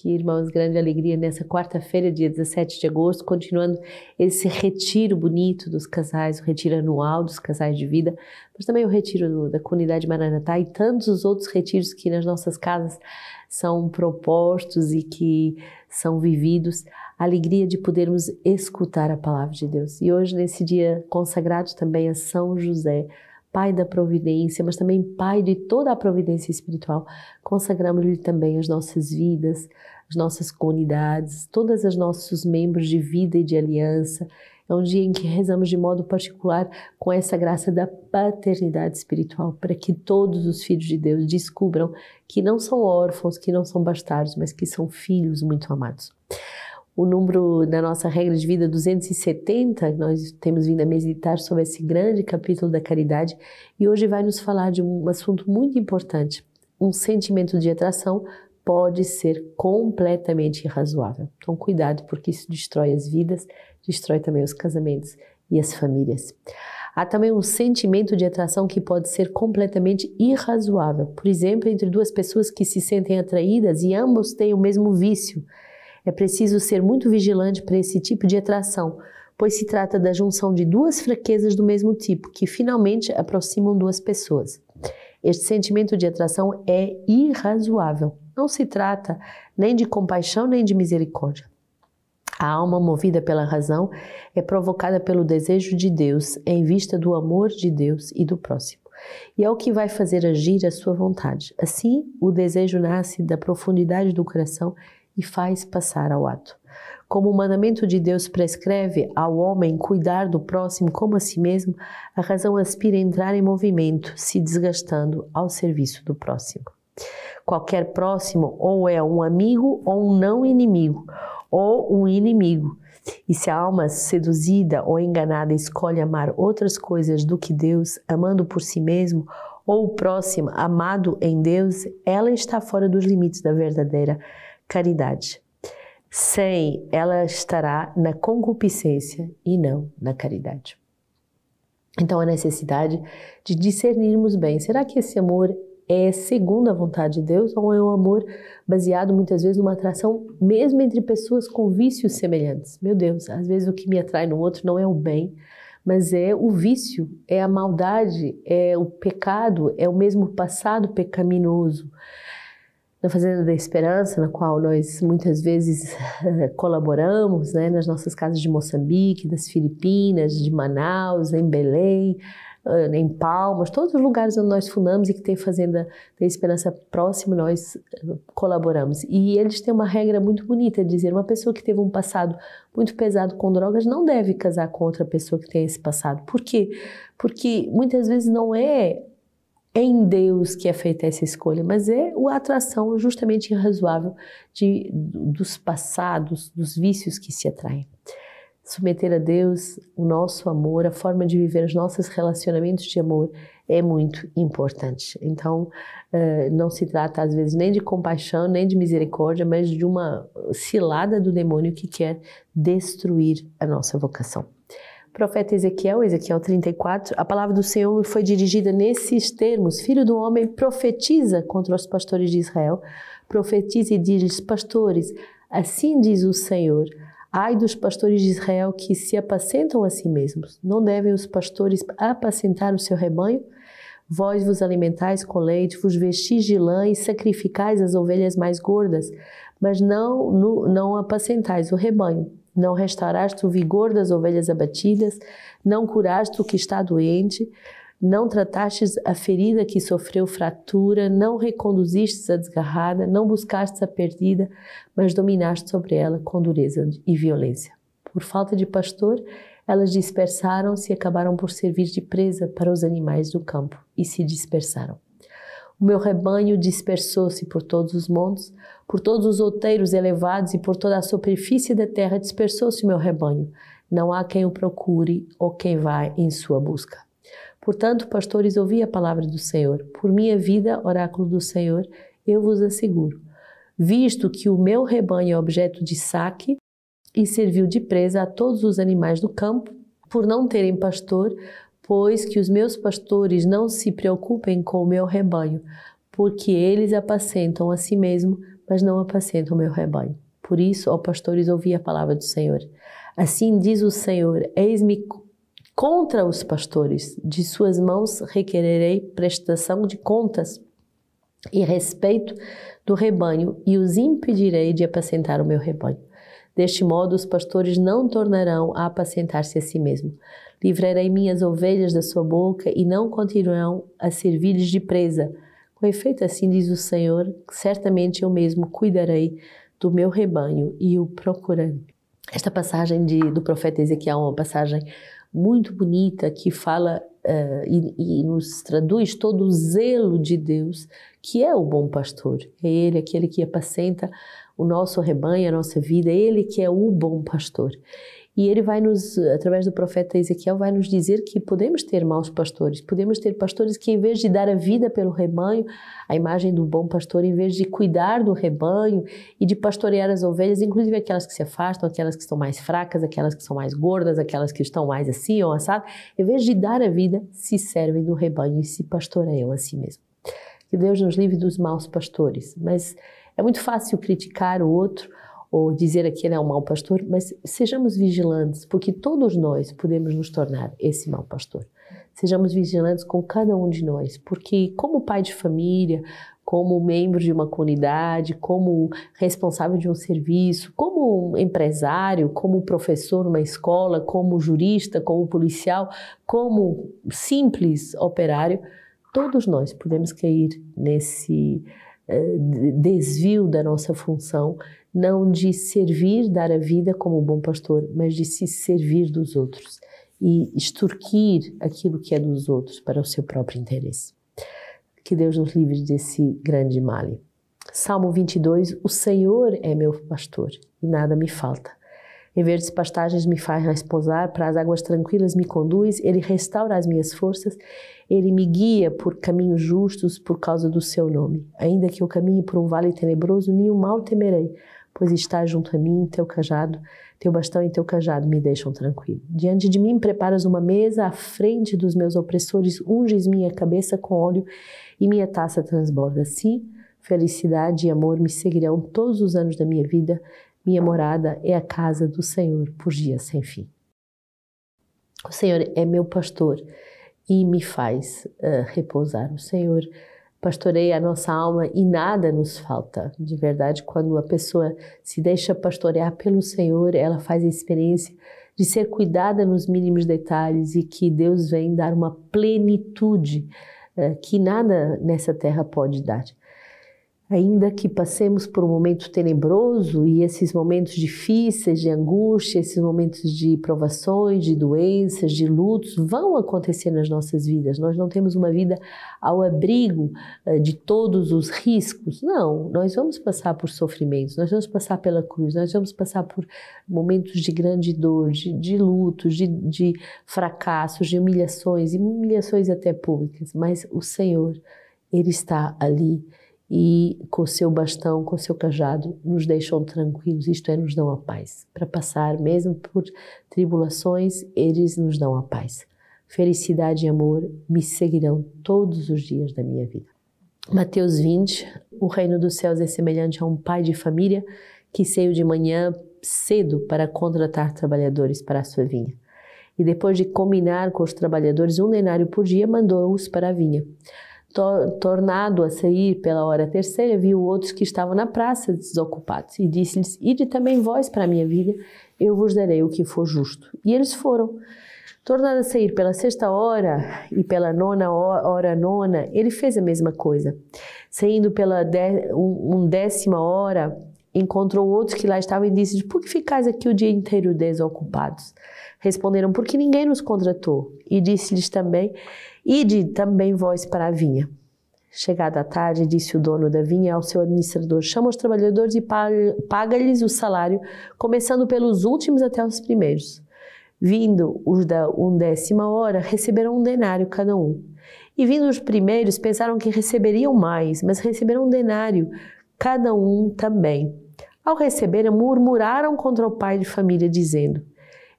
aqui, irmãos, grande alegria nessa quarta-feira, dia 17 de agosto, continuando esse retiro bonito dos casais, o retiro anual dos casais de vida, mas também o retiro da comunidade Maranatá e tantos os outros retiros que nas nossas casas são propostos e que são vividos. A alegria de podermos escutar a palavra de Deus. E hoje, nesse dia consagrado também a São José, Pai da providência, mas também Pai de toda a providência espiritual, consagramos-lhe também as nossas vidas, as nossas comunidades, todos os nossos membros de vida e de aliança. É um dia em que rezamos de modo particular com essa graça da paternidade espiritual, para que todos os filhos de Deus descubram que não são órfãos, que não são bastardos, mas que são filhos muito amados o número da nossa regra de vida 270, nós temos vindo a meditar sobre esse grande capítulo da caridade e hoje vai nos falar de um assunto muito importante. Um sentimento de atração pode ser completamente irrazoável. Então, cuidado, porque isso destrói as vidas, destrói também os casamentos e as famílias. Há também um sentimento de atração que pode ser completamente irrazoável. Por exemplo, entre duas pessoas que se sentem atraídas e ambos têm o mesmo vício é preciso ser muito vigilante para esse tipo de atração, pois se trata da junção de duas fraquezas do mesmo tipo, que finalmente aproximam duas pessoas. Este sentimento de atração é irrazoável. Não se trata nem de compaixão nem de misericórdia. A alma movida pela razão é provocada pelo desejo de Deus em vista do amor de Deus e do próximo. E é o que vai fazer agir a sua vontade. Assim, o desejo nasce da profundidade do coração e faz passar ao ato. Como o mandamento de Deus prescreve ao homem cuidar do próximo como a si mesmo, a razão aspira a entrar em movimento, se desgastando ao serviço do próximo. Qualquer próximo ou é um amigo ou um não inimigo, ou um inimigo. E se a alma seduzida ou enganada escolhe amar outras coisas do que Deus, amando por si mesmo, ou o próximo amado em Deus, ela está fora dos limites da verdadeira caridade. Sem, ela estará na concupiscência e não na caridade. Então, a necessidade de discernirmos bem: será que esse amor é segundo a vontade de Deus ou é um amor baseado muitas vezes numa atração mesmo entre pessoas com vícios semelhantes? Meu Deus, às vezes o que me atrai no outro não é o bem, mas é o vício, é a maldade, é o pecado, é o mesmo passado pecaminoso na Fazenda da Esperança, na qual nós muitas vezes colaboramos, né, nas nossas casas de Moçambique, das Filipinas, de Manaus, em Belém, em Palmas, todos os lugares onde nós fundamos e que tem Fazenda da Esperança próximo, nós colaboramos. E eles têm uma regra muito bonita dizer, uma pessoa que teve um passado muito pesado com drogas não deve casar com outra pessoa que tem esse passado. Por quê? Porque muitas vezes não é em Deus que é feita essa escolha, mas é a atração justamente irrazoável de, dos passados, dos vícios que se atraem. Submeter a Deus o nosso amor, a forma de viver os nossos relacionamentos de amor é muito importante. Então, não se trata às vezes nem de compaixão, nem de misericórdia, mas de uma cilada do demônio que quer destruir a nossa vocação profeta Ezequiel, Ezequiel 34, a palavra do Senhor foi dirigida nesses termos: Filho do homem, profetiza contra os pastores de Israel, profetiza e diz: Pastores, assim diz o Senhor. Ai dos pastores de Israel que se apacentam a si mesmos. Não devem os pastores apacentar o seu rebanho? Vós vos alimentais com leite, vos vestis de lã e sacrificais as ovelhas mais gordas, mas não, não apacentais o rebanho. Não restauraste o vigor das ovelhas abatidas, não curaste o que está doente, não tratastes a ferida que sofreu fratura, não reconduzistes a desgarrada, não buscastes a perdida, mas dominaste sobre ela com dureza e violência. Por falta de pastor, elas dispersaram-se e acabaram por servir de presa para os animais do campo e se dispersaram. O meu rebanho dispersou-se por todos os montes, por todos os outeiros elevados e por toda a superfície da terra dispersou-se o meu rebanho. Não há quem o procure ou quem vá em sua busca. Portanto, pastores, ouvi a palavra do Senhor. Por minha vida, oráculo do Senhor, eu vos asseguro. Visto que o meu rebanho é objeto de saque e serviu de presa a todos os animais do campo, por não terem pastor, pois que os meus pastores não se preocupem com o meu rebanho, porque eles apacentam a si mesmo, mas não apacentam o meu rebanho. Por isso, ó pastores, ouvi a palavra do Senhor. Assim diz o Senhor: Eis-me contra os pastores, de suas mãos requererei prestação de contas e respeito do rebanho, e os impedirei de apacentar o meu rebanho. Deste modo, os pastores não tornarão a apacentar-se a si mesmo. Livrarei minhas ovelhas da sua boca e não continuarão a servir-lhes de presa. Com efeito, assim diz o Senhor: certamente eu mesmo cuidarei do meu rebanho e o procurarei. Esta passagem de, do profeta Ezequiel é uma passagem muito bonita que fala uh, e, e, nos traduz todo o zelo de Deus, que é o bom pastor. É Ele aquele que apacenta o nosso rebanho, a nossa vida, Ele que é o bom pastor. E ele vai nos, através do profeta Ezequiel, vai nos dizer que podemos ter maus pastores, podemos ter pastores que, em vez de dar a vida pelo rebanho, a imagem do bom pastor, em vez de cuidar do rebanho e de pastorear as ovelhas, inclusive aquelas que se afastam, aquelas que estão mais fracas, aquelas que são mais gordas, aquelas que estão mais assim ou assado, em vez de dar a vida, se servem do rebanho e se pastoreiam a si mesmo. Que Deus nos livre dos maus pastores, mas é muito fácil criticar o outro ou dizer que ele é um mau pastor, mas sejamos vigilantes, porque todos nós podemos nos tornar esse mau pastor. Sejamos vigilantes com cada um de nós, porque como pai de família, como membro de uma comunidade, como responsável de um serviço, como empresário, como professor numa escola, como jurista, como policial, como simples operário, todos nós podemos cair nesse desvio da nossa função não de servir, dar a vida como bom pastor, mas de se servir dos outros e extorquir aquilo que é dos outros para o seu próprio interesse. Que Deus nos livre desse grande mal. Salmo 22: O Senhor é meu pastor e nada me falta. Em verdes pastagens me faz repousar, para as águas tranquilas me conduz, ele restaura as minhas forças, ele me guia por caminhos justos por causa do seu nome. Ainda que eu caminhe por um vale tenebroso, nenhum mal temerei, pois está junto a mim teu cajado, teu bastão e teu cajado me deixam tranquilo. Diante de mim preparas uma mesa à frente dos meus opressores, unges minha cabeça com óleo e minha taça transborda. Sim, felicidade e amor me seguirão todos os anos da minha vida. Minha morada é a casa do Senhor por dias sem fim. O Senhor é meu pastor e me faz uh, repousar. O Senhor pastoreia a nossa alma e nada nos falta. De verdade, quando a pessoa se deixa pastorear pelo Senhor, ela faz a experiência de ser cuidada nos mínimos detalhes e que Deus vem dar uma plenitude uh, que nada nessa terra pode dar. Ainda que passemos por um momento tenebroso e esses momentos difíceis de angústia, esses momentos de provações, de doenças, de lutos, vão acontecer nas nossas vidas. Nós não temos uma vida ao abrigo eh, de todos os riscos. Não, nós vamos passar por sofrimentos, nós vamos passar pela cruz, nós vamos passar por momentos de grande dor, de, de lutos, de, de fracassos, de humilhações, e humilhações até públicas. Mas o Senhor, Ele está ali e com o seu bastão, com o seu cajado, nos deixam tranquilos, isto é, nos dão a paz. Para passar, mesmo por tribulações, eles nos dão a paz. Felicidade e amor me seguirão todos os dias da minha vida. Mateus 20, o reino dos céus é semelhante a um pai de família que saiu de manhã cedo para contratar trabalhadores para a sua vinha. E depois de combinar com os trabalhadores um denário por dia, mandou-os para a vinha tornado a sair pela hora terceira, viu outros que estavam na praça desocupados e disse-lhes: Ide também vós para a minha vida, eu vos darei o que for justo. E eles foram. Tornado a sair pela sexta hora e pela nona hora nona, ele fez a mesma coisa. Saindo pela um décima hora, encontrou outros que lá estavam e disse: Por que ficais aqui o dia inteiro desocupados? Responderam: Porque ninguém nos contratou. E disse-lhes também: Ide também vós para a vinha. Chegada a tarde, disse o dono da vinha ao seu administrador: Chama os trabalhadores e paga-lhes o salário, começando pelos últimos até os primeiros. Vindo os da undécima hora, receberam um denário cada um. E vindo os primeiros, pensaram que receberiam mais, mas receberam um denário, cada um também. Ao receberem, murmuraram contra o pai de família, dizendo: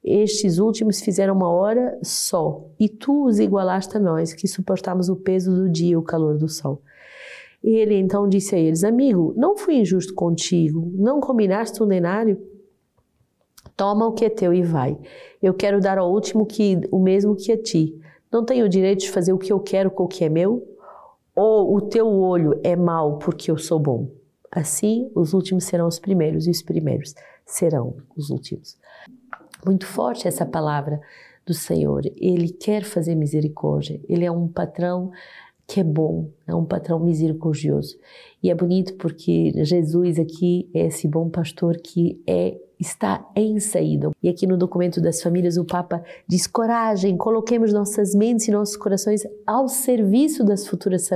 estes últimos fizeram uma hora só, e tu os igualaste a nós, que suportamos o peso do dia e o calor do sol. Ele então disse a eles: Amigo, não fui injusto contigo, não combinaste um denário? Toma o que é teu e vai. Eu quero dar ao último que, o mesmo que a ti. Não tenho o direito de fazer o que eu quero com o que é meu? Ou o teu olho é mau porque eu sou bom? Assim, os últimos serão os primeiros e os primeiros serão os últimos. Muito forte essa palavra do Senhor. Ele quer fazer misericórdia. Ele é um patrão que é bom, é um patrão misericordioso. E é bonito porque Jesus aqui é esse bom pastor que é está em saída. E aqui no documento das famílias o Papa diz: coragem, coloquemos nossas mentes e nossos corações ao serviço das futuras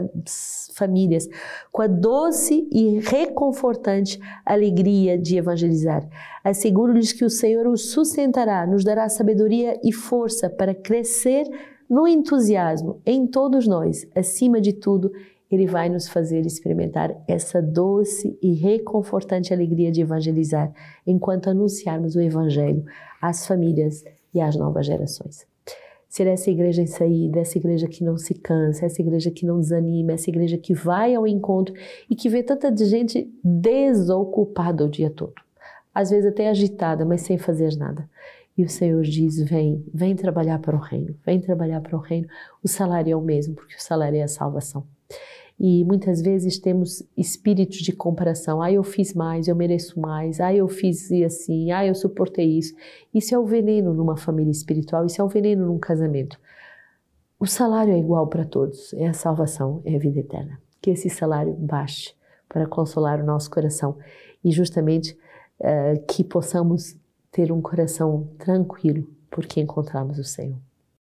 famílias, com a doce e reconfortante alegria de evangelizar. Asseguro-lhes que o Senhor os sustentará, nos dará sabedoria e força para crescer no entusiasmo em todos nós, acima de tudo, ele vai nos fazer experimentar essa doce e reconfortante alegria de evangelizar, enquanto anunciarmos o Evangelho às famílias e às novas gerações. Ser essa igreja em saída, essa igreja que não se cansa, essa igreja que não desanima, essa igreja que vai ao encontro e que vê tanta gente desocupada o dia todo. Às vezes até agitada, mas sem fazer nada. E o Senhor diz: Vem, vem trabalhar para o reino, vem trabalhar para o reino. O salário é o mesmo, porque o salário é a salvação. E muitas vezes temos espíritos de comparação. Ah, eu fiz mais, eu mereço mais. Ah, eu fiz assim. Ah, eu suportei isso. Isso é o veneno numa família espiritual, isso é o veneno num casamento. O salário é igual para todos, é a salvação, é a vida eterna. Que esse salário baixe para consolar o nosso coração e justamente uh, que possamos ter um coração tranquilo porque encontramos o Senhor.